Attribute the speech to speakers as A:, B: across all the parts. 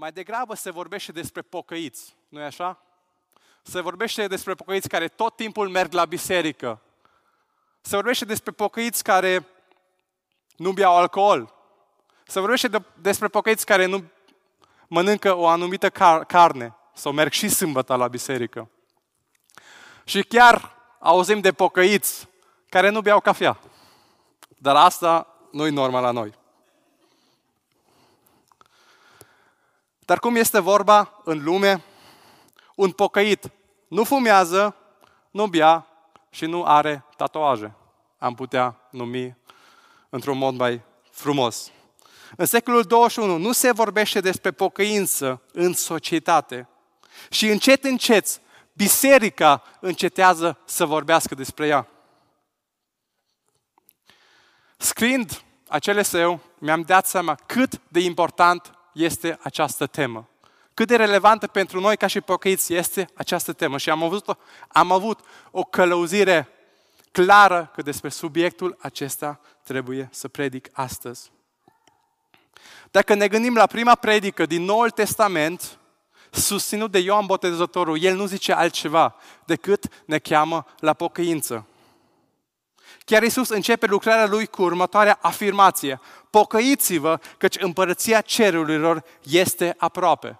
A: Mai degrabă se vorbește despre pocăiți, nu-i așa? Se vorbește despre pocăiți care tot timpul merg la biserică. Se vorbește despre pocăiți care nu beau alcool. Se vorbește de, despre pocăiți care nu mănâncă o anumită car- carne sau merg și sâmbătă la biserică. Și chiar auzim de pocăiți care nu beau cafea. Dar asta nu e normal la noi. Dar cum este vorba în lume, un pocăit nu fumează, nu bea și nu are tatuaje. Am putea numi într-un mod mai frumos. În secolul 21 nu se vorbește despre pocăință în societate. Și încet, încet, biserica încetează să vorbească despre ea. Scriind acele său, mi-am dat seama cât de important este această temă. Cât de relevantă pentru noi ca și pocăiți este această temă. Și am avut, am avut o călăuzire clară că despre subiectul acesta trebuie să predic astăzi. Dacă ne gândim la prima predică din Noul Testament, susținut de Ioan Botezătorul, el nu zice altceva decât ne cheamă la pocăință. Chiar Iisus începe lucrarea lui cu următoarea afirmație. Pocăiți-vă, căci împărăția cerurilor este aproape.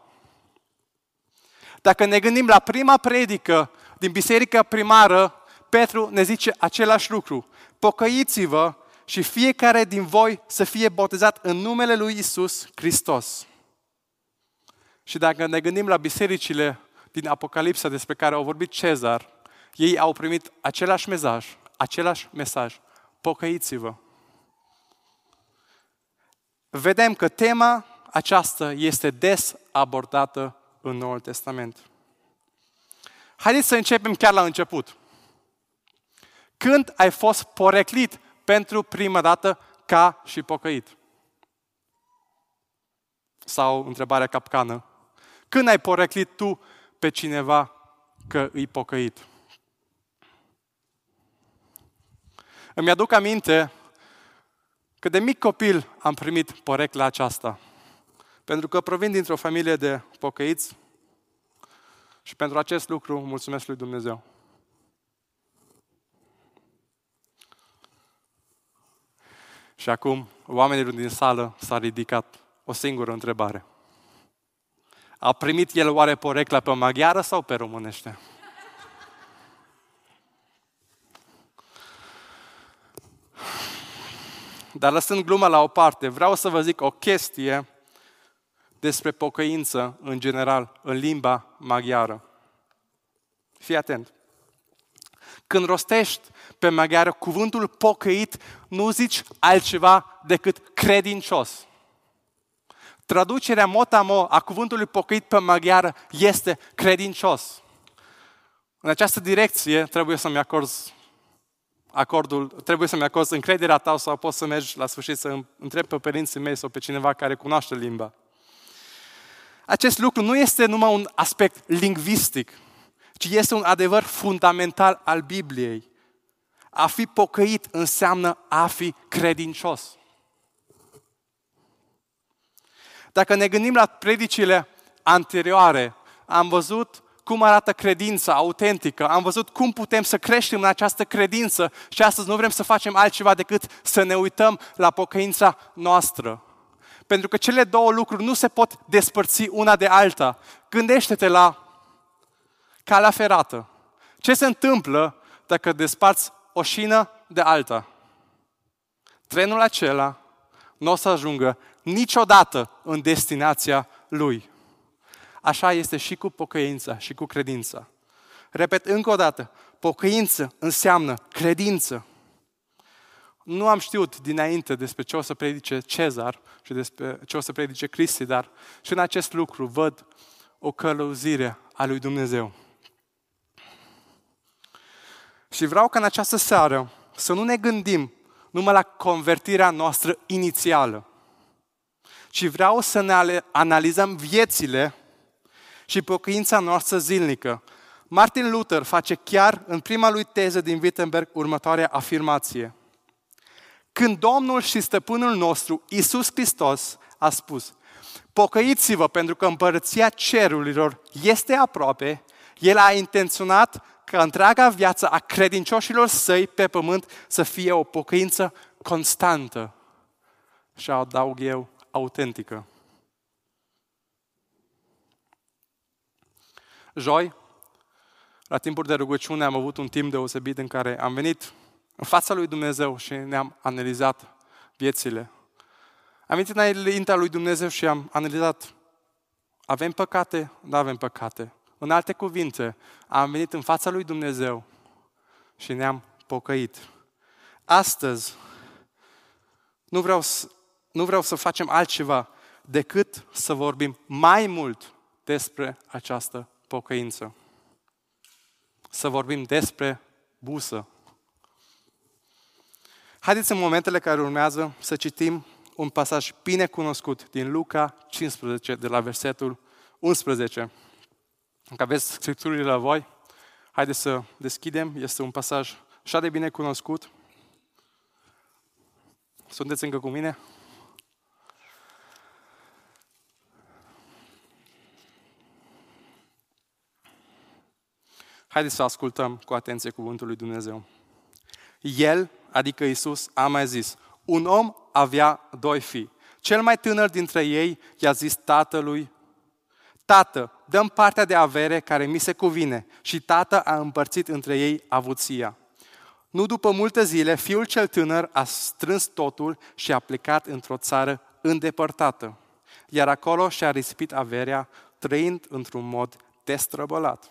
A: Dacă ne gândim la prima predică din biserica primară, Petru ne zice același lucru. Pocăiți-vă și fiecare din voi să fie botezat în numele lui Isus Hristos. Și dacă ne gândim la bisericile din Apocalipsa despre care au vorbit Cezar, ei au primit același mesaj, același mesaj. Pocăiți-vă. Vedem că tema aceasta este des abordată în Noul Testament. Haideți să începem chiar la început. Când ai fost poreclit pentru prima dată ca și pocăit? Sau întrebarea capcană. Când ai poreclit tu pe cineva că îi pocăit? Îmi aduc aminte că de mic copil am primit porecla aceasta. Pentru că provin dintr-o familie de pocăiți și pentru acest lucru mulțumesc lui Dumnezeu. Și acum, oamenilor din sală s-a ridicat o singură întrebare. A primit el oare porecla pe maghiară sau pe românește? Dar lăsând gluma la o parte, vreau să vă zic o chestie despre pocăință în general în limba maghiară. Fii atent. Când rostești pe maghiară cuvântul pocăit, nu zici altceva decât credincios. Traducerea motamo a cuvântului pocăit pe maghiară este credincios. În această direcție trebuie să-mi acorzi acordul, trebuie să-mi acorzi încrederea ta sau poți să mergi la sfârșit să întreb pe părinții mei sau pe cineva care cunoaște limba. Acest lucru nu este numai un aspect lingvistic, ci este un adevăr fundamental al Bibliei. A fi pocăit înseamnă a fi credincios. Dacă ne gândim la predicile anterioare, am văzut cum arată credința autentică, am văzut cum putem să creștem în această credință și astăzi nu vrem să facem altceva decât să ne uităm la pocăința noastră. Pentru că cele două lucruri nu se pot despărți una de alta. Gândește-te la calea ferată. Ce se întâmplă dacă desparți o șină de alta? Trenul acela nu o să ajungă niciodată în destinația lui. Așa este și cu pocăința și cu credința. Repet încă o dată, pocăință înseamnă credință. Nu am știut dinainte despre ce o să predice Cezar și despre ce o să predice Cristi, dar și în acest lucru văd o călăuzire a lui Dumnezeu. Și vreau ca în această seară să nu ne gândim numai la convertirea noastră inițială, ci vreau să ne analizăm viețile și pocăința noastră zilnică. Martin Luther face chiar în prima lui teză din Wittenberg următoarea afirmație. Când Domnul și Stăpânul nostru, Isus Hristos, a spus, Pocăiți-vă pentru că împărăția cerurilor este aproape. El a intenționat ca întreaga viață a credincioșilor săi pe pământ să fie o pocăință constantă. Și adaug eu, autentică. Joi, la timpuri de rugăciune, am avut un timp deosebit în care am venit în fața lui Dumnezeu și ne-am analizat viețile. Am venit înaintea lui Dumnezeu și am analizat avem păcate? Nu avem păcate. În alte cuvinte, am venit în fața lui Dumnezeu și ne-am pocăit. Astăzi, nu vreau, să, nu vreau să facem altceva decât să vorbim mai mult despre această pocăință. Să vorbim despre busă. Haideți în momentele care urmează să citim un pasaj bine cunoscut din Luca 15, de la versetul 11. Dacă aveți scripturile la voi, haideți să deschidem. Este un pasaj așa de bine cunoscut. Sunteți încă cu mine? Haideți să ascultăm cu atenție cuvântul lui Dumnezeu. El, adică Isus, a mai zis, un om avea doi fii. Cel mai tânăr dintre ei i-a zis tatălui, Tată, dăm partea de avere care mi se cuvine. Și tată a împărțit între ei avuția. Nu după multe zile, fiul cel tânăr a strâns totul și a plecat într-o țară îndepărtată. Iar acolo și-a risipit averea, trăind într-un mod destrăbălat.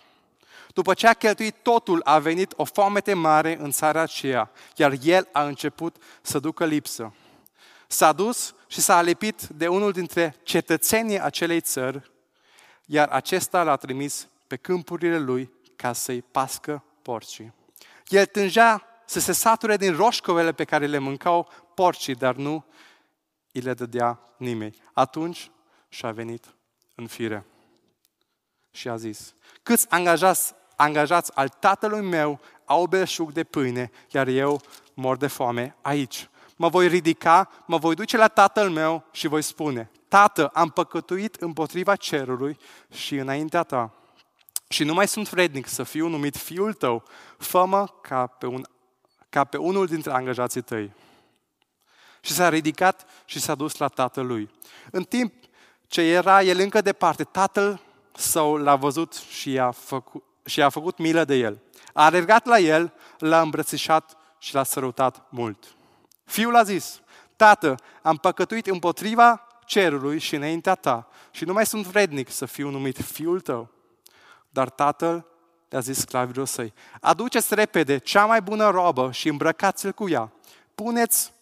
A: După ce a cheltuit totul, a venit o foamete mare în țara aceea, iar el a început să ducă lipsă. S-a dus și s-a alipit de unul dintre cetățenii acelei țări, iar acesta l-a trimis pe câmpurile lui ca să-i pască porcii. El tângea să se sature din roșcovele pe care le mâncau porcii, dar nu îi le dădea nimeni. Atunci și-a venit în fire și a zis, câți angajați angajați al tatălui meu au belșug de pâine, iar eu mor de foame aici. Mă voi ridica, mă voi duce la tatăl meu și voi spune, Tată, am păcătuit împotriva cerului și înaintea ta. Și nu mai sunt vrednic să fiu numit fiul tău, fă ca pe, un, ca pe unul dintre angajații tăi. Și s-a ridicat și s-a dus la tatălui. În timp ce era el încă departe, tatăl său l-a văzut și a făcut, și a făcut milă de el. A alergat la el, l-a îmbrățișat și l-a sărutat mult. Fiul a zis, Tată, am păcătuit împotriva cerului și înaintea ta și nu mai sunt vrednic să fiu numit fiul tău. Dar tatăl le-a zis sclavilor săi, aduceți repede cea mai bună robă și îmbrăcați-l cu ea. Puneți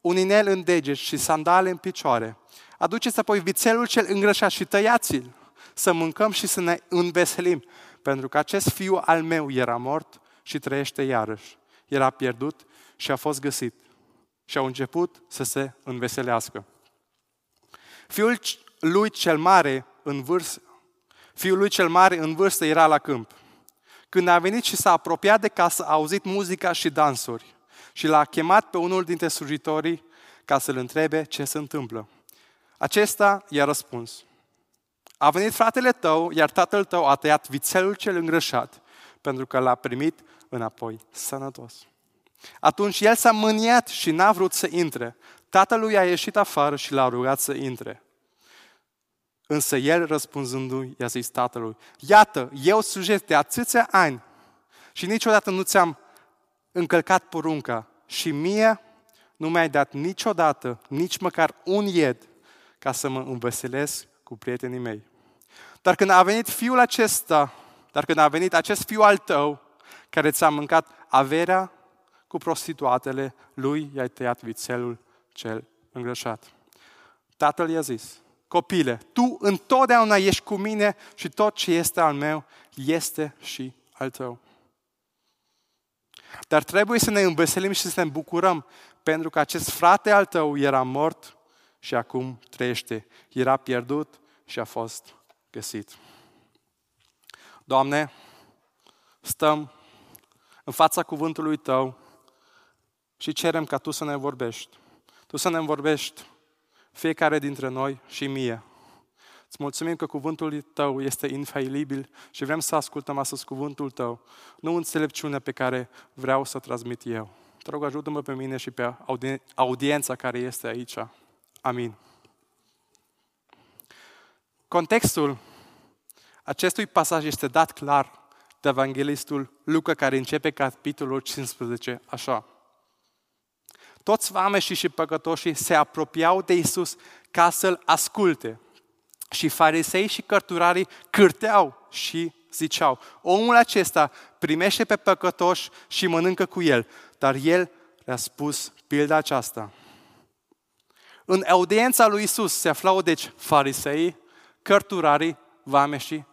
A: un inel în deget și sandale în picioare. Aduceți apoi vițelul cel îngrășat și tăiați-l, să mâncăm și să ne înveselim, pentru că acest fiu al meu era mort și trăiește iarăși. Era pierdut și a fost găsit. Și au început să se înveselească. Fiul lui cel mare în vârstă, fiul lui cel mare în vârstă era la câmp. Când a venit și s-a apropiat de casă, a auzit muzica și dansuri și l-a chemat pe unul dintre slujitorii ca să-l întrebe ce se întâmplă. Acesta i-a răspuns, a venit fratele tău, iar tatăl tău a tăiat vițelul cel îngrășat, pentru că l-a primit înapoi sănătos. Atunci el s-a mâniat și n-a vrut să intre. Tatălui a ieșit afară și l-a rugat să intre. Însă el, răspunzându-i, i-a zis tatălui, Iată, eu slujesc de atâția ani și niciodată nu ți-am încălcat porunca și mie nu mi-ai dat niciodată, nici măcar un ied ca să mă înveselesc cu prietenii mei. Dar când a venit fiul acesta, dar când a venit acest fiu al tău, care ți-a mâncat averea cu prostituatele, lui i-ai tăiat vițelul cel îngrășat. Tatăl i-a zis, copile, tu întotdeauna ești cu mine și tot ce este al meu este și al tău. Dar trebuie să ne înveselim și să ne bucurăm, pentru că acest frate al tău era mort și acum trăiește. Era pierdut și a fost găsit. Doamne, stăm în fața cuvântului Tău și cerem ca Tu să ne vorbești. Tu să ne vorbești fiecare dintre noi și mie. Îți mulțumim că cuvântul Tău este infailibil și vrem să ascultăm astăzi cuvântul Tău, nu înțelepciunea pe care vreau să transmit eu. Te rog, ajută-mă pe mine și pe audiența care este aici. Amin. Contextul acestui pasaj este dat clar de evanghelistul Luca, care începe capitolul 15 așa. Toți vameșii și păcătoșii se apropiau de Isus ca să-L asculte. Și farisei și cărturarii cârteau și ziceau, omul acesta primește pe păcătoși și mănâncă cu el. Dar el le-a spus pilda aceasta. În audiența lui Isus se aflau deci farisei, cărturarii, vameșii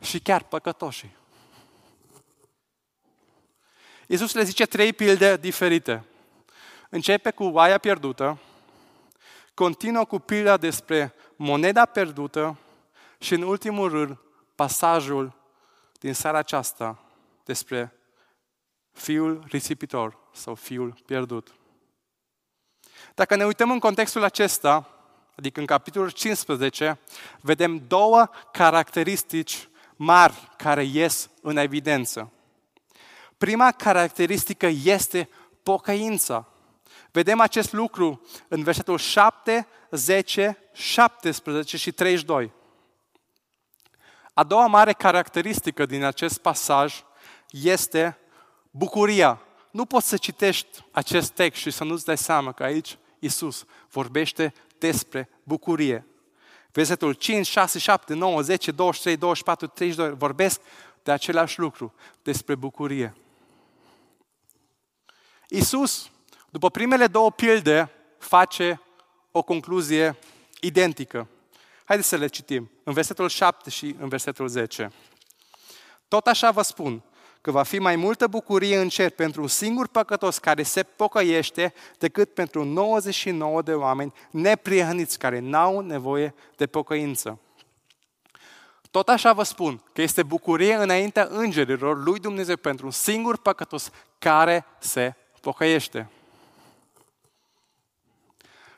A: și chiar păcătoșii. Isus le zice trei pilde diferite. Începe cu oaia pierdută, continuă cu pilda despre moneda pierdută și în ultimul rând pasajul din seara aceasta despre fiul risipitor sau fiul pierdut. Dacă ne uităm în contextul acesta, adică în capitolul 15, vedem două caracteristici mari care ies în evidență. Prima caracteristică este pocăința. Vedem acest lucru în versetul 7, 10, 17 și 32. A doua mare caracteristică din acest pasaj este bucuria. Nu poți să citești acest text și să nu-ți dai seama că aici Isus vorbește despre bucurie. Versetul 5, 6, 7, 9, 10, 23, 24, 32 vorbesc de același lucru, despre bucurie. Isus, după primele două pilde, face o concluzie identică. Haideți să le citim, în versetul 7 și în versetul 10. Tot așa vă spun, că va fi mai multă bucurie în cer pentru un singur păcătos care se pocăiește decât pentru 99 de oameni nepriehăniți care n-au nevoie de pocăință. Tot așa vă spun că este bucurie înaintea îngerilor lui Dumnezeu pentru un singur păcătos care se pocăiește.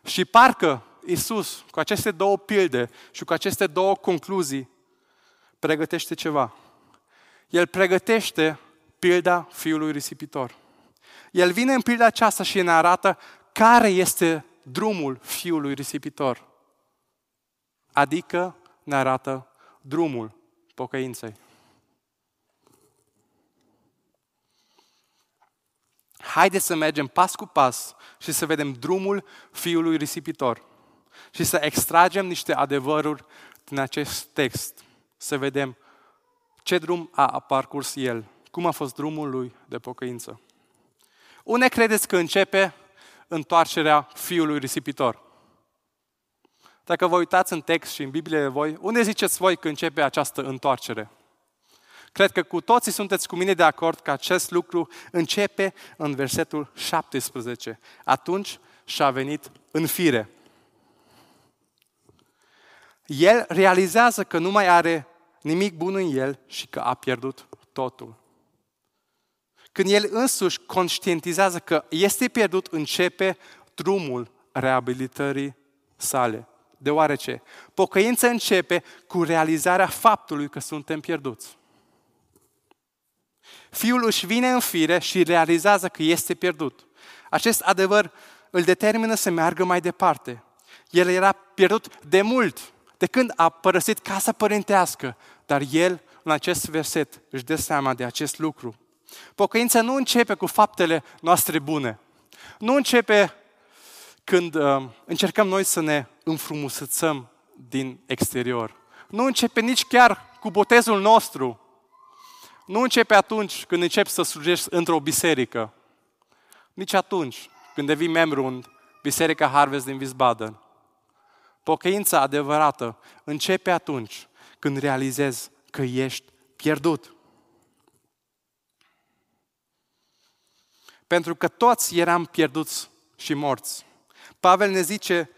A: Și parcă Isus, cu aceste două pilde și cu aceste două concluzii, pregătește ceva. El pregătește pilda fiului risipitor. El vine în pilda aceasta și ne arată care este drumul fiului risipitor. Adică ne arată drumul pocăinței. Haideți să mergem pas cu pas și să vedem drumul fiului risipitor și să extragem niște adevăruri din acest text. Să vedem ce drum a parcurs el, cum a fost drumul lui de pocăință. Unde credeți că începe întoarcerea fiului risipitor? Dacă vă uitați în text și în Biblie voi, unde ziceți voi că începe această întoarcere? Cred că cu toții sunteți cu mine de acord că acest lucru începe în versetul 17. Atunci și-a venit în fire. El realizează că nu mai are nimic bun în el și că a pierdut totul. Când el însuși conștientizează că este pierdut, începe drumul reabilitării sale. Deoarece pocăința începe cu realizarea faptului că suntem pierduți. Fiul își vine în fire și realizează că este pierdut. Acest adevăr îl determină să meargă mai departe. El era pierdut de mult, de când a părăsit casa părintească, dar el, în acest verset, își dă seama de acest lucru. Pocăința nu începe cu faptele noastre bune. Nu începe când uh, încercăm noi să ne înfrumusețăm din exterior. Nu începe nici chiar cu botezul nostru. Nu începe atunci când începi să slujești într-o biserică. Nici atunci când devii membru în Biserica Harvest din Wiesbaden. Pocăința adevărată începe atunci când realizezi că ești pierdut. Pentru că toți eram pierduți și morți. Pavel ne zice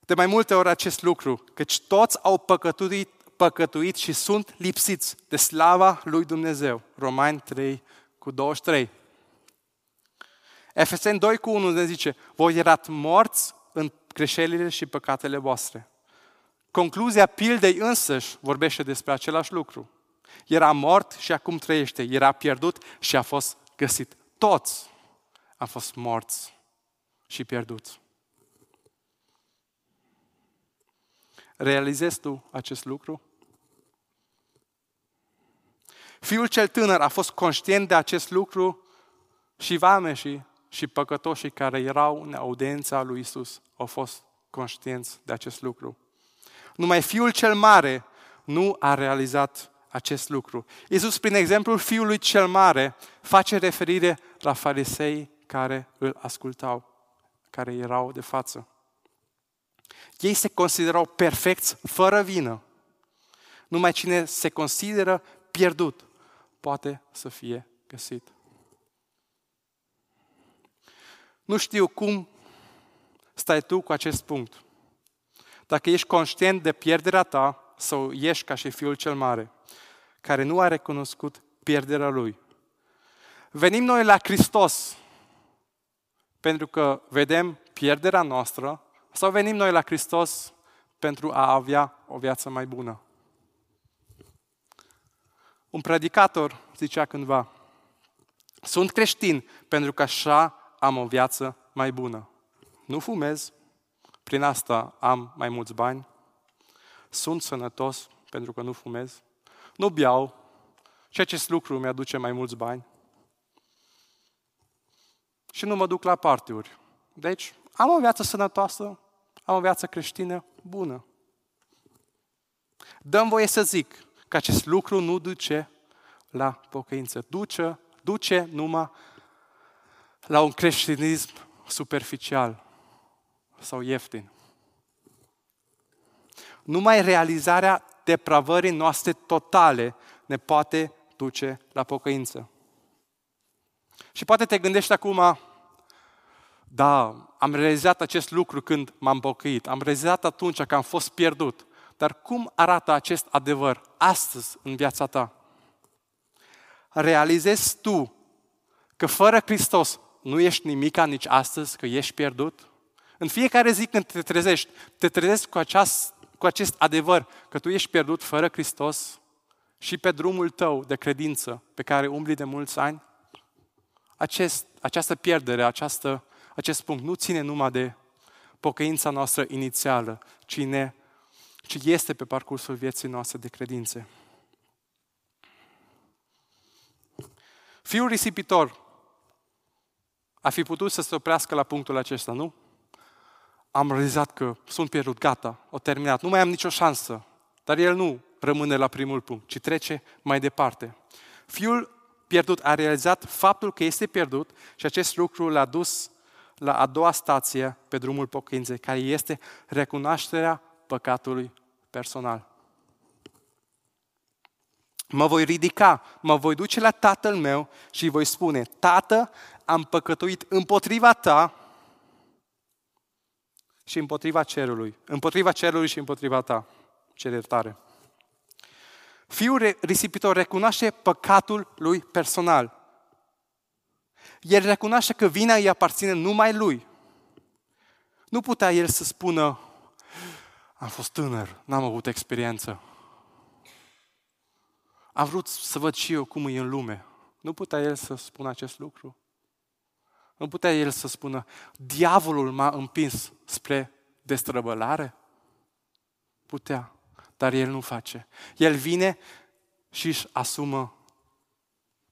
A: de mai multe ori acest lucru, căci toți au păcătuit, păcătuit și sunt lipsiți de slava lui Dumnezeu. Romani 3 cu 23. Efeseni 2 cu 1 ne zice, voi erați morți în greșelile și păcatele voastre, Concluzia pildei însăși vorbește despre același lucru. Era mort și acum trăiește. Era pierdut și a fost găsit. Toți am fost morți și pierduți. Realizezi tu acest lucru? Fiul cel tânăr a fost conștient de acest lucru și vameșii și păcătoșii care erau în audiența lui Isus au fost conștienți de acest lucru. Numai Fiul cel mare nu a realizat acest lucru. Iisus, prin exemplul Fiului cel mare, face referire la farisei care îl ascultau, care erau de față. Ei se considerau perfecți, fără vină. Numai cine se consideră pierdut poate să fie găsit. Nu știu cum stai tu cu acest punct. Dacă ești conștient de pierderea ta sau ești ca și fiul cel mare, care nu a recunoscut pierderea lui. Venim noi la Hristos pentru că vedem pierderea noastră sau venim noi la Hristos pentru a avea o viață mai bună? Un predicator zicea cândva, sunt creștin pentru că așa am o viață mai bună. Nu fumez, prin asta am mai mulți bani. Sunt sănătos pentru că nu fumez. Nu beau și acest lucru mi-aduce mai mulți bani. Și nu mă duc la partiuri. Deci, am o viață sănătoasă, am o viață creștină bună. Dăm voie să zic că acest lucru nu duce la pocăință. Duce, duce numai la un creștinism superficial sau ieftin. Numai realizarea depravării noastre totale ne poate duce la pocăință. Și poate te gândești acum, da, am realizat acest lucru când m-am pocăit, am realizat atunci că am fost pierdut. Dar cum arată acest adevăr astăzi în viața ta? Realizezi tu că fără Hristos nu ești nimica nici astăzi, că ești pierdut? În fiecare zi când te trezești, te trezești cu, aceast, cu acest adevăr că tu ești pierdut fără Hristos și pe drumul tău de credință pe care umbli de mulți ani? Acest, această pierdere, această, acest punct nu ține numai de pocăința noastră inițială, ci, ne, ci este pe parcursul vieții noastre de credințe. Fiul risipitor a fi putut să se oprească la punctul acesta, nu? Am realizat că sunt pierdut, gata, o terminat, nu mai am nicio șansă. Dar el nu rămâne la primul punct, ci trece mai departe. Fiul pierdut a realizat faptul că este pierdut și acest lucru l-a dus la a doua stație pe drumul pocăinței, care este recunoașterea păcatului personal. Mă voi ridica, mă voi duce la tatăl meu și voi spune, Tată, am păcătuit împotriva ta și împotriva cerului. Împotriva cerului și împotriva ta. Ce tare. Fiul risipitor recunoaște păcatul lui personal. El recunoaște că vina îi aparține numai lui. Nu putea el să spună, am fost tânăr, n-am avut experiență. Am vrut să văd și eu cum e în lume. Nu putea el să spună acest lucru. Nu putea el să spună, diavolul m-a împins spre destrăbălare? Putea, dar el nu face. El vine și își asumă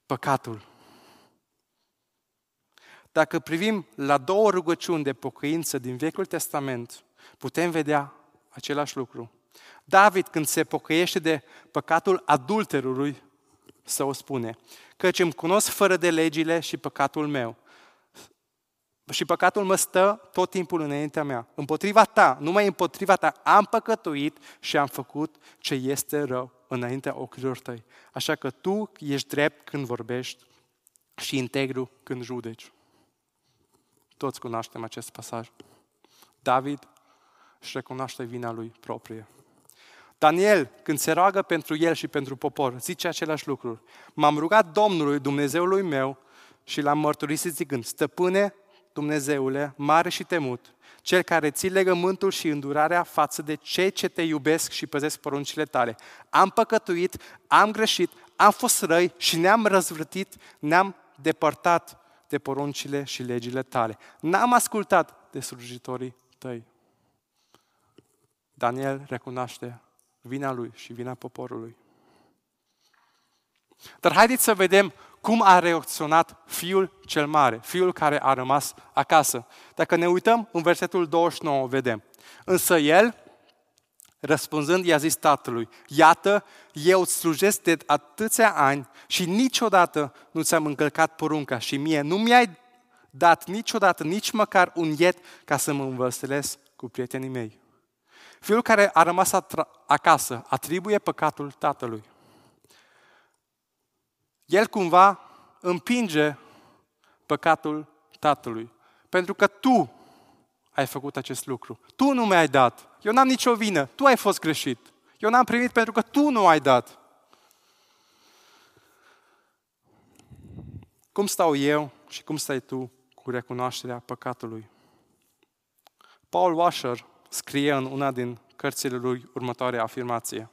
A: păcatul. Dacă privim la două rugăciuni de pocăință din Vechiul Testament, putem vedea același lucru. David, când se pocăiește de păcatul adulterului, să o spune, căci îmi cunosc fără de legile și păcatul meu. Și păcatul mă stă tot timpul înaintea mea. Împotriva ta, numai împotriva ta, am păcătuit și am făcut ce este rău înaintea ochilor tăi. Așa că tu ești drept când vorbești și integru când judeci. Toți cunoaștem acest pasaj. David își recunoaște vina lui proprie. Daniel, când se roagă pentru el și pentru popor, zice același lucru. M-am rugat Domnului, Dumnezeului meu, și l-am mărturisit zicând, stăpâne, Dumnezeule, mare și temut, cel care ții legământul și îndurarea față de cei ce te iubesc și păzesc poruncile tale. Am păcătuit, am greșit, am fost răi și ne-am răzvrătit, ne-am depărtat de poruncile și legile tale. N-am ascultat de slujitorii tăi. Daniel recunoaște vina lui și vina poporului. Dar haideți să vedem cum a reacționat fiul cel mare, fiul care a rămas acasă. Dacă ne uităm în versetul 29, vedem. Însă el, răspunzând, i-a zis tatălui, iată, eu îți slujesc de atâția ani și niciodată nu ți-am încălcat porunca și mie nu mi-ai dat niciodată, nici măcar un iet ca să mă învățelesc cu prietenii mei. Fiul care a rămas acasă atribuie păcatul tatălui. El cumva împinge păcatul tatălui. Pentru că tu ai făcut acest lucru. Tu nu mi-ai dat. Eu n-am nicio vină. Tu ai fost greșit. Eu n-am primit pentru că tu nu ai dat. Cum stau eu și cum stai tu cu recunoașterea păcatului? Paul Washer scrie în una din cărțile lui următoarea afirmație.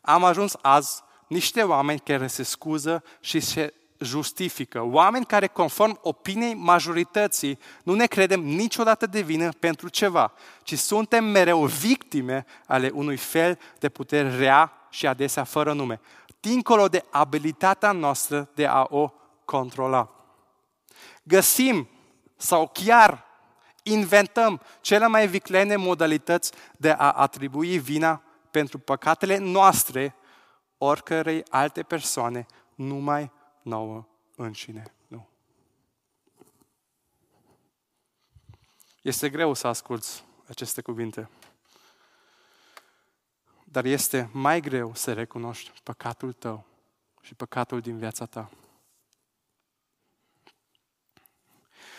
A: Am ajuns azi niște oameni care se scuză și se justifică. Oameni care, conform opiniei majorității, nu ne credem niciodată de vină pentru ceva, ci suntem mereu victime ale unui fel de putere rea și adesea fără nume, dincolo de abilitatea noastră de a o controla. Găsim sau chiar inventăm cele mai viclene modalități de a atribui vina pentru păcatele noastre oricărei alte persoane, numai nouă înșine. Nu. Este greu să asculți aceste cuvinte. Dar este mai greu să recunoști păcatul tău și păcatul din viața ta.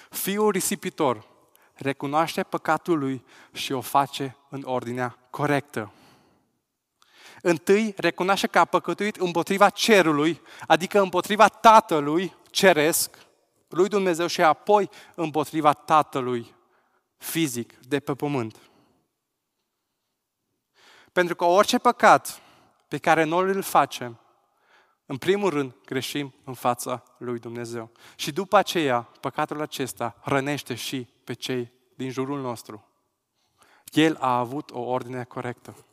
A: Fiul risipitor recunoaște păcatul lui și o face în ordinea corectă. Întâi recunoaște că a păcătuit împotriva cerului, adică împotriva Tatălui ceresc, lui Dumnezeu și apoi împotriva Tatălui fizic de pe pământ. Pentru că orice păcat pe care noi îl facem, în primul rând greșim în fața lui Dumnezeu. Și după aceea, păcatul acesta rănește și pe cei din jurul nostru. El a avut o ordine corectă.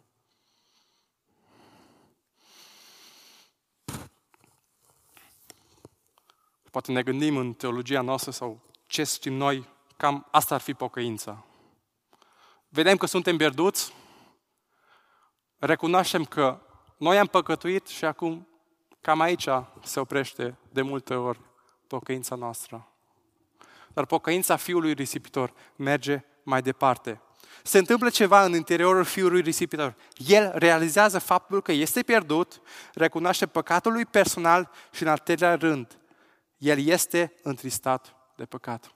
A: Poate ne gândim în teologia noastră sau ce știm noi, cam asta ar fi pocăința. Vedem că suntem pierduți, recunoaștem că noi am păcătuit și acum cam aici se oprește de multe ori pocăința noastră. Dar pocăința fiului risipitor merge mai departe. Se întâmplă ceva în interiorul fiului risipitor. El realizează faptul că este pierdut, recunoaște păcatul lui personal și în al treilea rând el este întristat de păcat.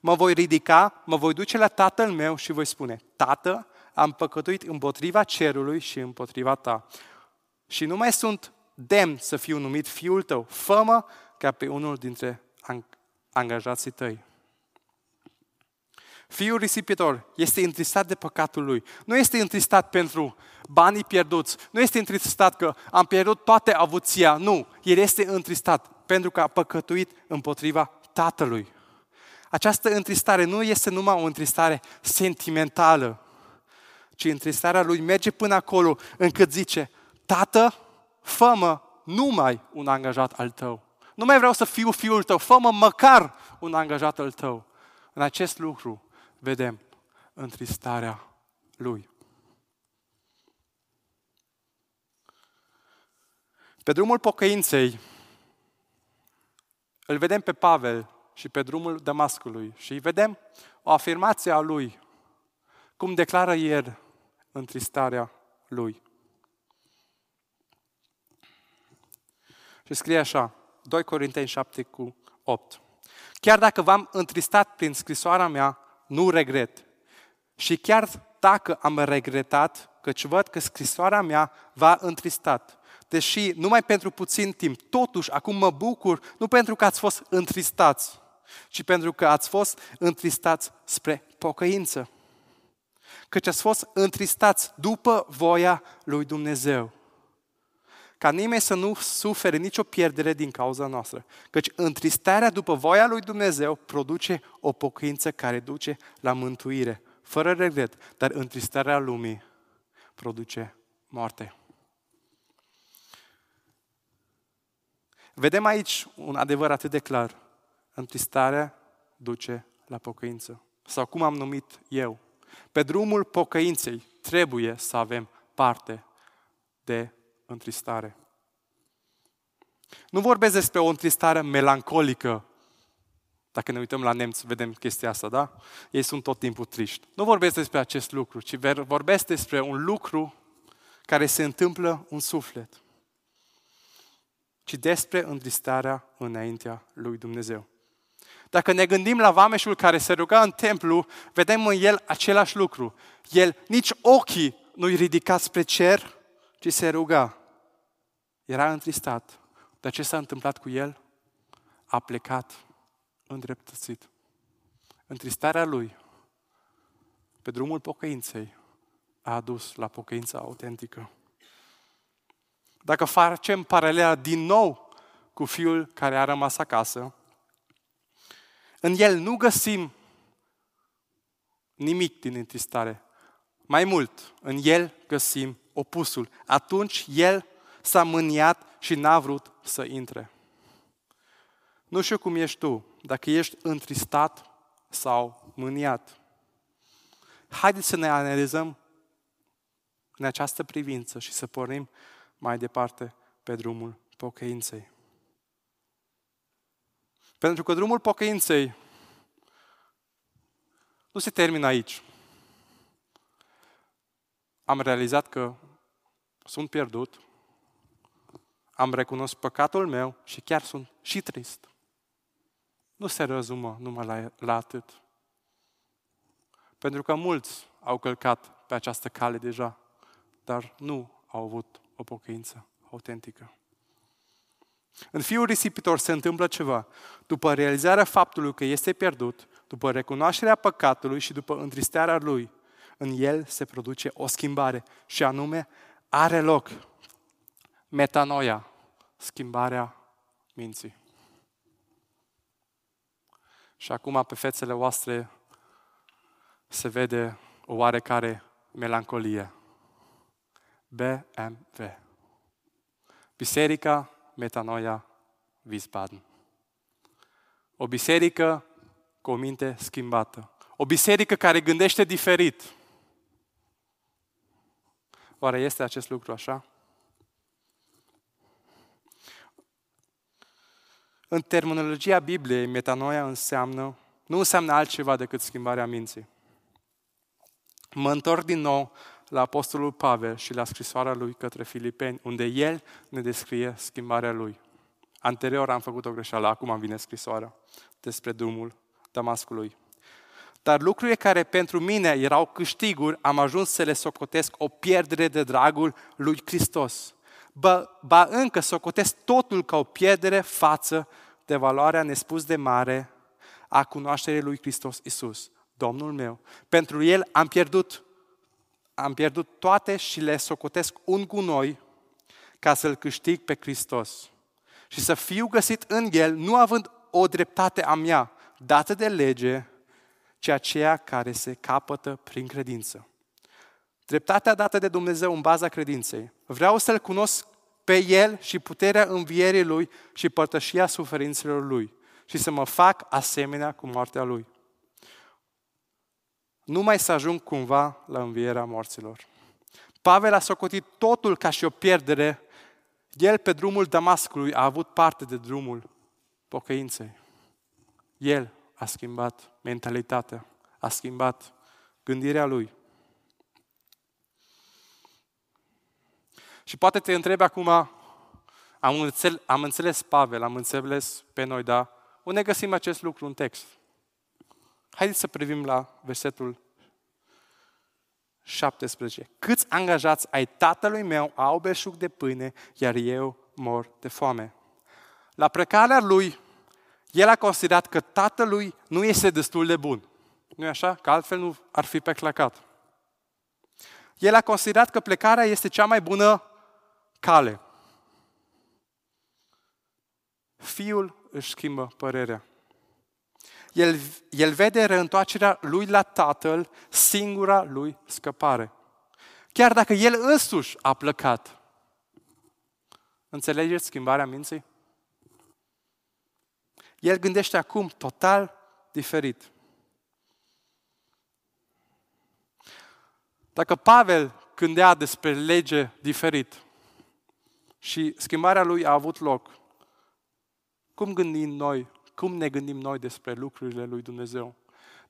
A: Mă voi ridica, mă voi duce la tatăl meu și voi spune, Tată, am păcătuit împotriva cerului și împotriva ta. Și nu mai sunt demn să fiu numit fiul tău. Fă-mă ca pe unul dintre angajații tăi. Fiul risipitor este întristat de păcatul lui. Nu este întristat pentru banii pierduți. Nu este întristat că am pierdut toate avuția. Nu. El este întristat pentru că a păcătuit împotriva tatălui. Această întristare nu este numai o întristare sentimentală, ci întristarea lui merge până acolo încât zice, Tată, fă numai un angajat al tău. Nu mai vreau să fiu fiul tău, fă măcar un angajat al tău. În acest lucru vedem întristarea lui. Pe drumul pocăinței, îl vedem pe Pavel și pe drumul Damascului și îi vedem o afirmație a lui, cum declară el întristarea lui. Și scrie așa, 2 Corinteni 7 cu 8. Chiar dacă v-am întristat prin scrisoarea mea, nu regret. Și chiar dacă am regretat, căci văd că scrisoarea mea v-a întristat, deși numai pentru puțin timp, totuși acum mă bucur, nu pentru că ați fost întristați, ci pentru că ați fost întristați spre pocăință. Căci ați fost întristați după voia lui Dumnezeu. Ca nimeni să nu sufere nicio pierdere din cauza noastră. Căci întristarea după voia lui Dumnezeu produce o pocăință care duce la mântuire, fără regret, dar întristarea lumii produce moarte. Vedem aici un adevăr atât de clar. Întristarea duce la pocăință. Sau cum am numit eu. Pe drumul pocăinței trebuie să avem parte de întristare. Nu vorbesc despre o întristare melancolică. Dacă ne uităm la nemți, vedem chestia asta, da? Ei sunt tot timpul triști. Nu vorbesc despre acest lucru, ci vorbesc despre un lucru care se întâmplă în suflet ci despre întristarea înaintea lui Dumnezeu. Dacă ne gândim la vameșul care se ruga în templu, vedem în el același lucru. El nici ochii nu-i ridica spre cer, ci se ruga. Era întristat. Dar ce s-a întâmplat cu el? A plecat îndreptățit. Întristarea lui, pe drumul pocăinței, a adus la pocăința autentică. Dacă facem paralela din nou cu fiul care a rămas acasă, în el nu găsim nimic din întristare. Mai mult, în el găsim opusul. Atunci el s-a mâniat și n-a vrut să intre. Nu știu cum ești tu, dacă ești întristat sau mâniat. Haideți să ne analizăm în această privință și să pornim mai departe pe drumul pocăinței. Pentru că drumul pocăinței nu se termină aici. Am realizat că sunt pierdut, am recunoscut păcatul meu și chiar sunt și trist. Nu se rezumă numai la, la atât. Pentru că mulți au călcat pe această cale deja, dar nu au avut o pocăință autentică. În fiul risipitor se întâmplă ceva. După realizarea faptului că este pierdut, după recunoașterea păcatului și după întristarea lui, în el se produce o schimbare și anume are loc metanoia, schimbarea minții. Și acum pe fețele voastre se vede o oarecare melancolie. BMW. Biserica Metanoia Wiesbaden. O biserică cu o minte schimbată. O biserică care gândește diferit. Oare este acest lucru așa? În terminologia Bibliei, metanoia înseamnă, nu înseamnă altceva decât schimbarea minții. Mă întorc din nou la Apostolul Pavel și la scrisoarea lui către Filipeni, unde el ne descrie schimbarea lui. Anterior am făcut o greșeală, acum am vine scrisoarea despre drumul Damascului. Dar lucrurile care pentru mine erau câștiguri, am ajuns să le socotesc o pierdere de dragul lui Hristos. Ba, ba încă socotesc totul ca o pierdere față de valoarea nespus de mare a cunoașterii lui Hristos Isus, Domnul meu. Pentru El am pierdut am pierdut toate și le socotesc un gunoi ca să-L câștig pe Hristos. Și să fiu găsit în El, nu având o dreptate a mea, dată de lege, ci aceea care se capătă prin credință. Dreptatea dată de Dumnezeu în baza credinței. Vreau să-L cunosc pe El și puterea învierii Lui și părtășia suferințelor Lui și să mă fac asemenea cu moartea Lui numai să ajung cumva la învierea morților. Pavel a socotit totul ca și o pierdere. El pe drumul Damascului a avut parte de drumul pocăinței. El a schimbat mentalitatea, a schimbat gândirea lui. Și poate te întrebi acum, am înțeles, am înțeles Pavel, am înțeles pe noi, dar unde găsim acest lucru în text? Haideți să privim la versetul 17. Câți angajați ai tatălui meu au belșug de pâine, iar eu mor de foame. La plecarea lui, el a considerat că tatălui nu este destul de bun. nu e așa? Că altfel nu ar fi pleclat. El a considerat că plecarea este cea mai bună cale. Fiul își schimbă părerea. El, el vede reîntoarcerea lui la tatăl, singura lui scăpare. Chiar dacă el însuși a plecat. Înțelegeți schimbarea minții? El gândește acum total diferit. Dacă Pavel gândea despre lege diferit și schimbarea lui a avut loc, cum gândim noi, cum ne gândim noi despre lucrurile lui Dumnezeu?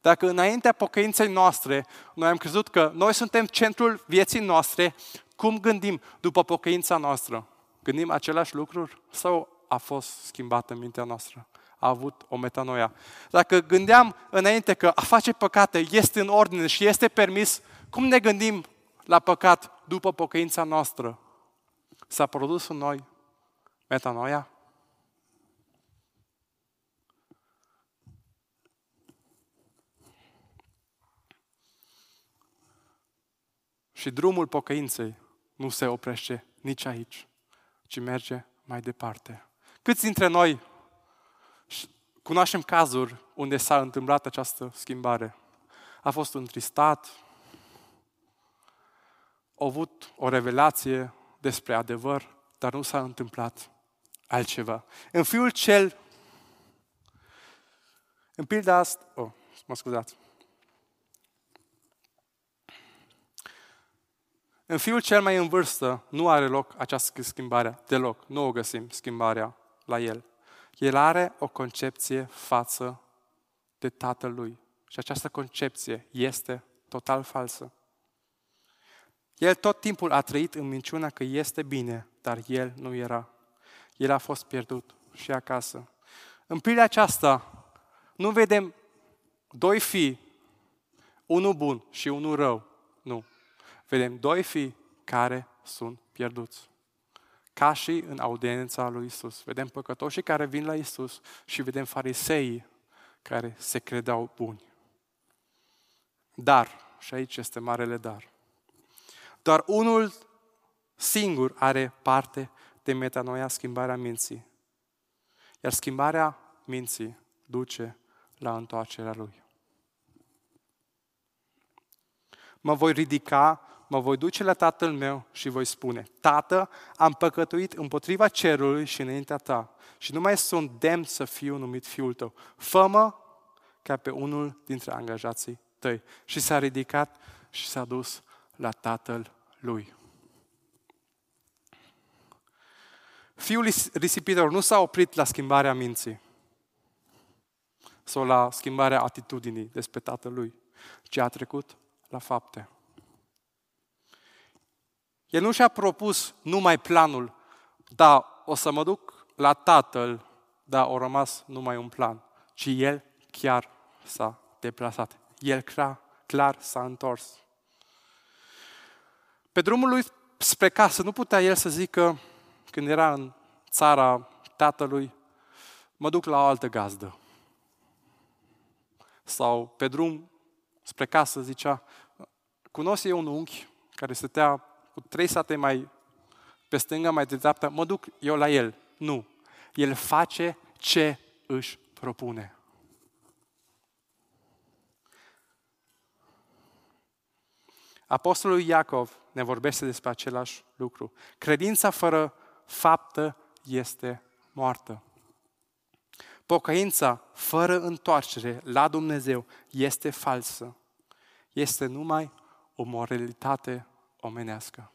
A: Dacă înaintea pocăinței noastre noi am crezut că noi suntem centrul vieții noastre, cum gândim după pocăința noastră? Gândim același lucruri sau a fost schimbată mintea noastră? A avut o metanoia. Dacă gândeam înainte că a face păcate este în ordine și este permis, cum ne gândim la păcat după pocăința noastră? S-a produs în noi metanoia? Și drumul pocăinței nu se oprește nici aici, ci merge mai departe. Câți dintre noi cunoaștem cazuri unde s-a întâmplat această schimbare? A fost întristat, a avut o revelație despre adevăr, dar nu s-a întâmplat altceva. În fiul cel, în pilda asta, oh, mă scuzați, În fiul cel mai în vârstă nu are loc această schimbare deloc. Nu o găsim schimbarea la el. El are o concepție față de tatălui. Și această concepție este total falsă. El tot timpul a trăit în minciuna că este bine, dar el nu era. El a fost pierdut și acasă. În pilea aceasta nu vedem doi fii, unul bun și unul rău. Nu vedem doi fii care sunt pierduți. Ca și în audiența lui Isus. Vedem păcătoșii care vin la Isus și vedem farisei care se credeau buni. Dar, și aici este marele dar, doar unul singur are parte de metanoia, schimbarea minții. Iar schimbarea minții duce la întoarcerea lui. Mă voi ridica mă voi duce la tatăl meu și voi spune, Tată, am păcătuit împotriva cerului și înaintea ta și nu mai sunt demn să fiu numit fiul tău. Fă-mă ca pe unul dintre angajații tăi. Și s-a ridicat și s-a dus la tatăl lui. Fiul risipitor nu s-a oprit la schimbarea minții sau la schimbarea atitudinii despre tatăl lui, ci a trecut la fapte. El nu și-a propus numai planul, da, o să mă duc la tatăl, da, a rămas numai un plan, ci el chiar s-a deplasat. El clar, clar s-a întors. Pe drumul lui spre casă nu putea el să zică, când era în țara tatălui, mă duc la o altă gazdă. Sau pe drum spre casă zicea, cunosc eu un unchi care stătea cu trei sate mai pe stânga, mai de dreapta, mă duc eu la el. Nu. El face ce își propune. Apostolul Iacov ne vorbește despre același lucru. Credința fără faptă este moartă. Pocăința fără întoarcere la Dumnezeu este falsă. Este numai o moralitate omenească.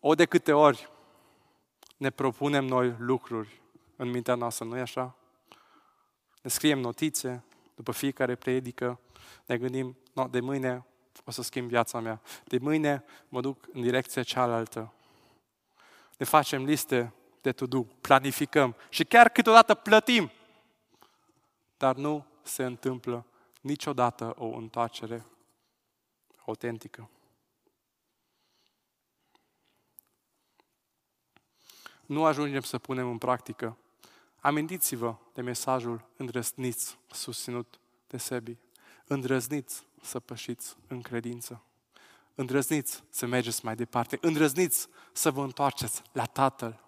A: O de câte ori ne propunem noi lucruri în mintea noastră, nu-i așa? Ne scriem notițe după fiecare predică, ne gândim, no, de mâine o să schimb viața mea, de mâine mă duc în direcția cealaltă. Ne facem liste de to-do, planificăm și chiar câteodată plătim, dar nu se întâmplă niciodată o întoarcere autentică. Nu ajungem să punem în practică. Amintiți-vă de mesajul îndrăzniți susținut de Sebi. Îndrăzniți să pășiți în credință. Îndrăzniți să mergeți mai departe. Îndrăzniți să vă întoarceți la Tatăl.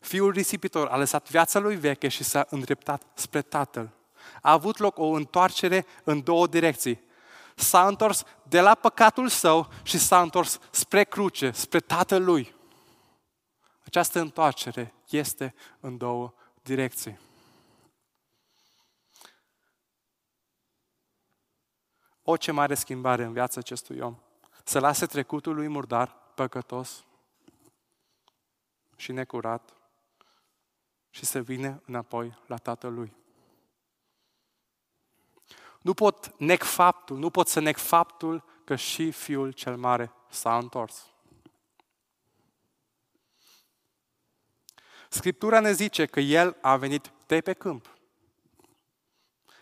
A: Fiul risipitor a lăsat viața lui veche și s-a îndreptat spre Tatăl. A avut loc o întoarcere în două direcții. S-a întors de la păcatul său și s-a întors spre cruce, spre Tatăl lui. Această întoarcere este în două direcții. O ce mare schimbare în viața acestui om. Să lase trecutul lui murdar, păcătos și necurat și să vină înapoi la tatăl lui. Nu pot nec faptul, nu pot să nec faptul că și fiul cel mare s-a întors. Scriptura ne zice că el a venit de pe câmp.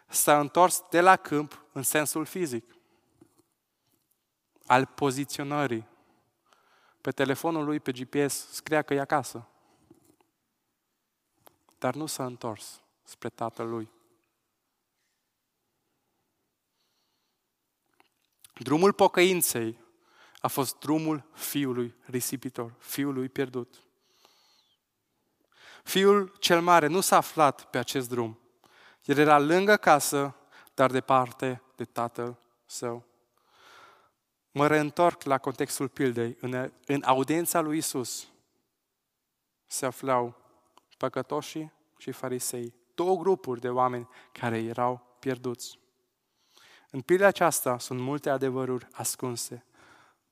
A: S-a întors de la câmp în sensul fizic, al poziționării. Pe telefonul lui, pe GPS, scria că e acasă. Dar nu s-a întors spre tatăl lui. Drumul pocăinței a fost drumul fiului risipitor, fiului pierdut. Fiul cel mare nu s-a aflat pe acest drum. El era lângă casă, dar departe de tatăl său. Mă reîntorc la contextul pildei. În, în audiența lui Isus se aflau păcătoșii și farisei. Două grupuri de oameni care erau pierduți. În pilda aceasta sunt multe adevăruri ascunse,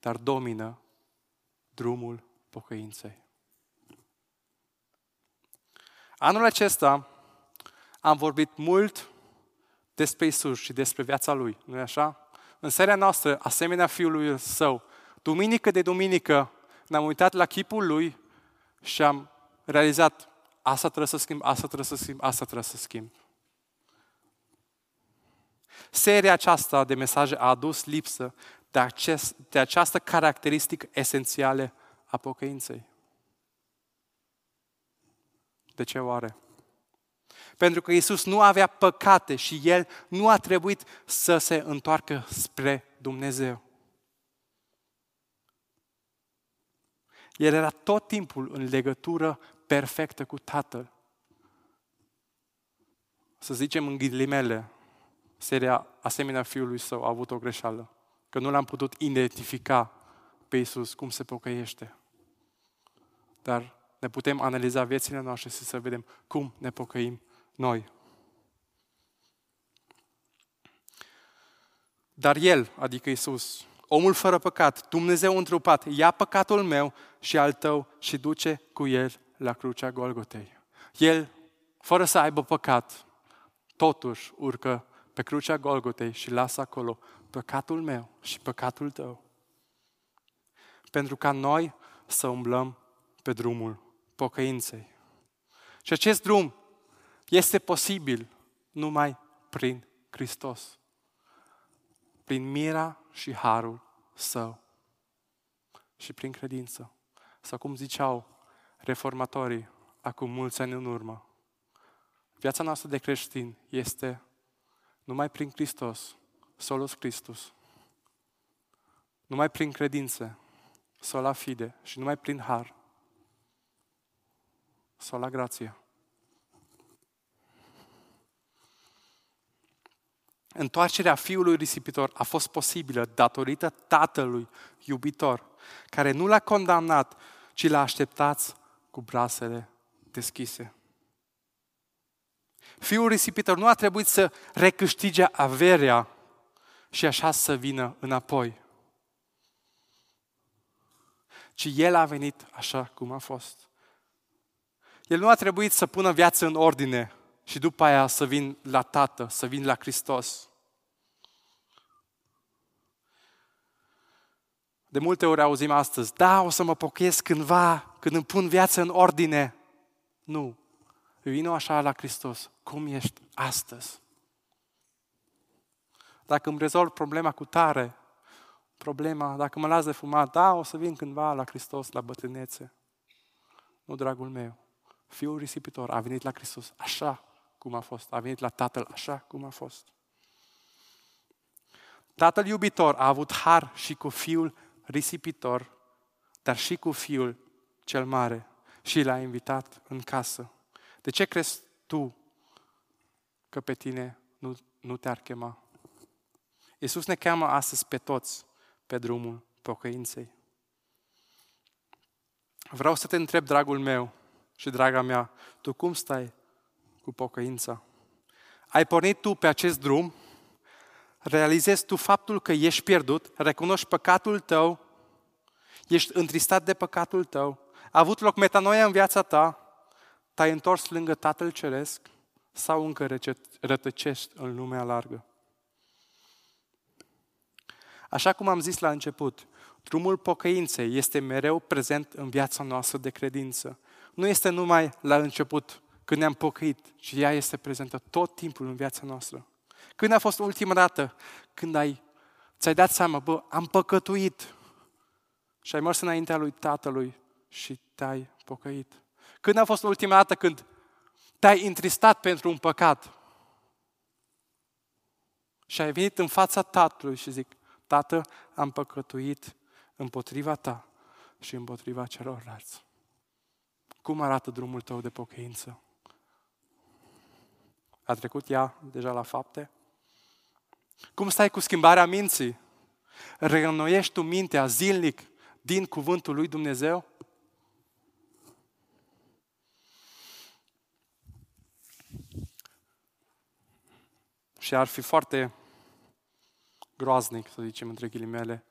A: dar domină drumul pocăinței. Anul acesta am vorbit mult despre Isus și despre viața Lui, nu-i așa? În seria noastră, asemenea Fiului Său, duminică de duminică, ne-am uitat la chipul Lui și am realizat, asta trebuie să schimb, asta trebuie să schimb, asta trebuie să schimb. Seria aceasta de mesaje a adus lipsă de, acest, de această caracteristică esențială a pocăinței. De ce oare? Pentru că Isus nu avea păcate și El nu a trebuit să se întoarcă spre Dumnezeu. El era tot timpul în legătură perfectă cu Tatăl. Să zicem în ghilimele, seria asemenea fiului său a avut o greșeală. Că nu l-am putut identifica pe Isus cum se pocăiește. Dar ne putem analiza viețile noastre și să vedem cum ne pocăim noi. Dar El, adică Isus, omul fără păcat, Dumnezeu întrupat, ia păcatul meu și al tău și duce cu El la crucea Golgotei. El, fără să aibă păcat, totuși urcă pe crucea Golgotei și lasă acolo păcatul meu și păcatul tău. Pentru ca noi să umblăm pe drumul pocăinței. Și acest drum este posibil numai prin Hristos. Prin mira și harul său. Și prin credință. Sau cum ziceau reformatorii acum mulți ani în urmă. Viața noastră de creștin este numai prin Hristos, solus Christus. Numai prin credință, sola fide și numai prin har sau la grație. Întoarcerea fiului risipitor a fost posibilă datorită tatălui iubitor, care nu l-a condamnat, ci l-a așteptat cu brasele deschise. Fiul risipitor nu a trebuit să recâștige averea și așa să vină înapoi. Ci el a venit așa cum a fost. El nu a trebuit să pună viața în ordine și după aia să vin la Tată, să vin la Hristos. De multe ori auzim astăzi, da, o să mă pochez cândva, când îmi pun viața în ordine. Nu. Vino așa la Hristos, cum ești astăzi. dacă îmi rezolv problema cu tare, problema, dacă mă las de fumat, da, o să vin cândva la Hristos, la bătrânețe. Nu, dragul meu, fiul risipitor a venit la Hristos așa cum a fost, a venit la Tatăl așa cum a fost. Tatăl iubitor a avut har și cu fiul risipitor, dar și cu fiul cel mare și l-a invitat în casă. De ce crezi tu că pe tine nu, nu te-ar chema? Iisus ne cheamă astăzi pe toți pe drumul pocăinței. Vreau să te întreb, dragul meu și draga mea, tu cum stai cu pocăința? Ai pornit tu pe acest drum? Realizezi tu faptul că ești pierdut? Recunoști păcatul tău? Ești întristat de păcatul tău? A avut loc metanoia în viața ta? Te-ai întors lângă Tatăl Ceresc? Sau încă rătăcești în lumea largă? Așa cum am zis la început, drumul pocăinței este mereu prezent în viața noastră de credință. Nu este numai la început, când ne-am pocăit, ci ea este prezentă tot timpul în viața noastră. Când a fost ultima dată când ai, ți-ai dat seama, bă, am păcătuit și ai mers înaintea lui Tatălui și te-ai pocăit? Când a fost ultima dată când te-ai întristat pentru un păcat și ai venit în fața Tatălui și zic, Tată, am păcătuit împotriva ta și împotriva celorlalți. Cum arată drumul tău de pocăință? A trecut ea deja la fapte? Cum stai cu schimbarea minții? Reînnoiești tu mintea zilnic din cuvântul lui Dumnezeu? Și ar fi foarte groaznic, să zicem între ghilimele,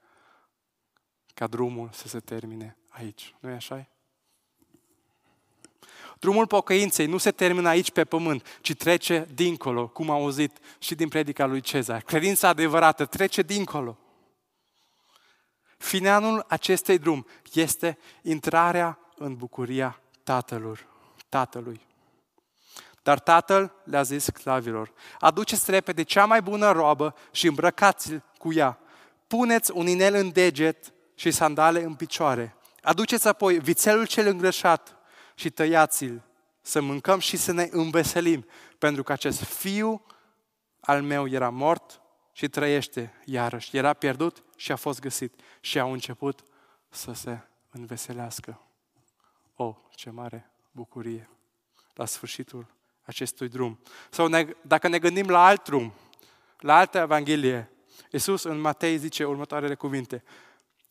A: ca drumul să se termine aici. nu e așa? Drumul pocăinței nu se termină aici pe pământ, ci trece dincolo, cum am auzit și din predica lui Cezar. Credința adevărată trece dincolo. Finalul acestei drum este intrarea în bucuria tatălor, tatălui. Dar tatăl le-a zis sclavilor, aduceți repede cea mai bună roabă și îmbrăcați-l cu ea. Puneți un inel în deget și sandale în picioare. Aduceți apoi vițelul cel îngrășat și tăiați-l, să mâncăm și să ne înveselim, pentru că acest fiu al meu era mort și trăiește iarăși. Era pierdut și a fost găsit și au început să se înveselească. O, oh, ce mare bucurie la sfârșitul acestui drum. Sau ne, dacă ne gândim la alt drum, la altă Evanghelie, Iisus în Matei zice următoarele cuvinte.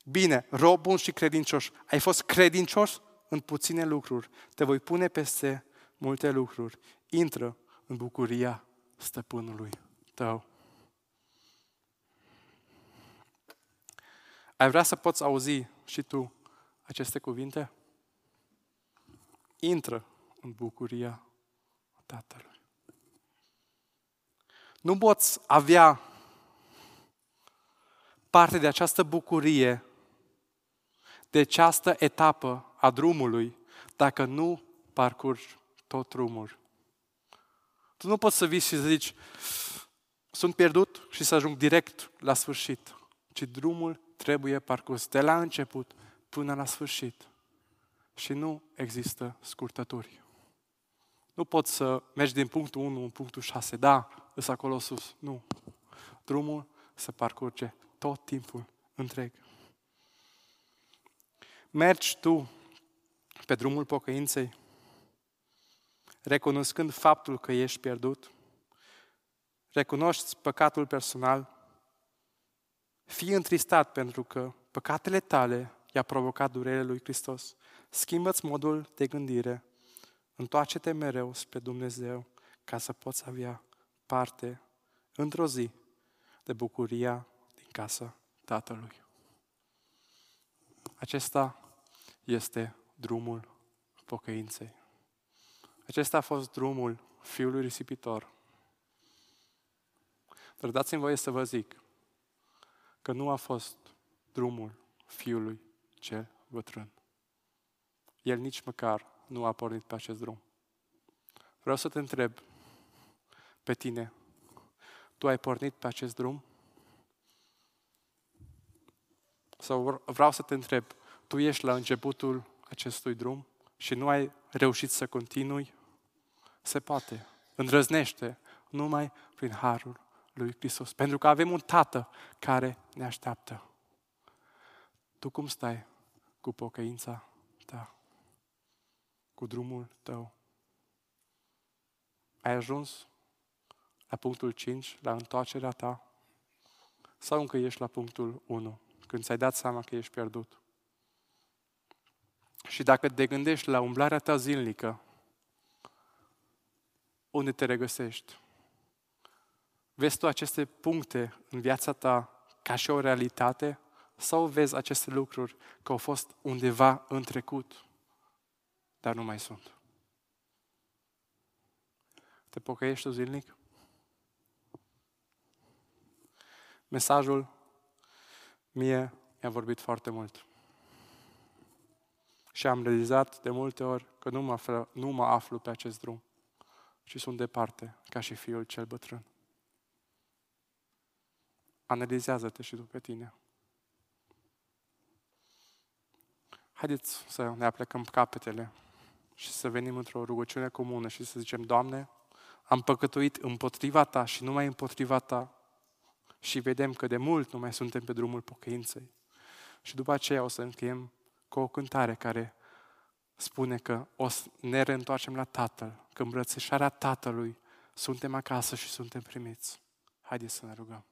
A: Bine, rob bun și credincios, ai fost credincios în puține lucruri, te voi pune peste multe lucruri. Intră în bucuria stăpânului tău. Ai vrea să poți auzi și tu aceste cuvinte? Intră în bucuria Tatălui. Nu poți avea parte de această bucurie, de această etapă a drumului, dacă nu parcurgi tot drumul. Tu nu poți să vii și să zici, sunt pierdut și să ajung direct la sfârșit, ci drumul trebuie parcurs de la început până la sfârșit. Și nu există scurtături. Nu poți să mergi din punctul 1 în punctul 6. Da, îs acolo sus. Nu. Drumul se parcurge tot timpul întreg. Mergi tu pe drumul pocăinței, recunoscând faptul că ești pierdut, recunoști păcatul personal, fii întristat pentru că păcatele tale i-a provocat durerea lui Hristos. Schimbă-ți modul de gândire Întoarce-te mereu spre Dumnezeu ca să poți avea parte într-o zi de bucuria din casa Tatălui. Acesta este drumul pocăinței. Acesta a fost drumul Fiului Risipitor. Dar dați-mi voie să vă zic că nu a fost drumul Fiului cel bătrân. El nici măcar nu a pornit pe acest drum. Vreau să te întreb pe tine, tu ai pornit pe acest drum? Sau vreau să te întreb, tu ești la începutul acestui drum și nu ai reușit să continui? Se poate. Îndrăznește numai prin harul lui Hristos. Pentru că avem un tată care ne așteaptă. Tu cum stai cu pocăința? Cu drumul tău? Ai ajuns la punctul 5, la întoarcerea ta? Sau încă ești la punctul 1, când ți-ai dat seama că ești pierdut? Și dacă te gândești la umblarea ta zilnică, unde te regăsești? Vezi tu aceste puncte în viața ta ca și o realitate? Sau vezi aceste lucruri că au fost undeva în trecut, dar nu mai sunt? Te pocăiești tu zilnic? Mesajul mie mi-a vorbit foarte mult. Și am realizat de multe ori că nu mă, aflu, nu mă aflu pe acest drum, ci sunt departe, ca și fiul cel bătrân. Analizează-te și tu pe tine. Haideți să ne aplecăm capetele și să venim într-o rugăciune comună și să zicem, Doamne, am păcătuit împotriva Ta și numai împotriva Ta și vedem că de mult nu mai suntem pe drumul pocăinței. Și după aceea o să încheiem cu o cântare care spune că o să ne reîntoarcem la Tatăl, că îmbrățișarea Tatălui suntem acasă și suntem primiți. Haideți să ne rugăm.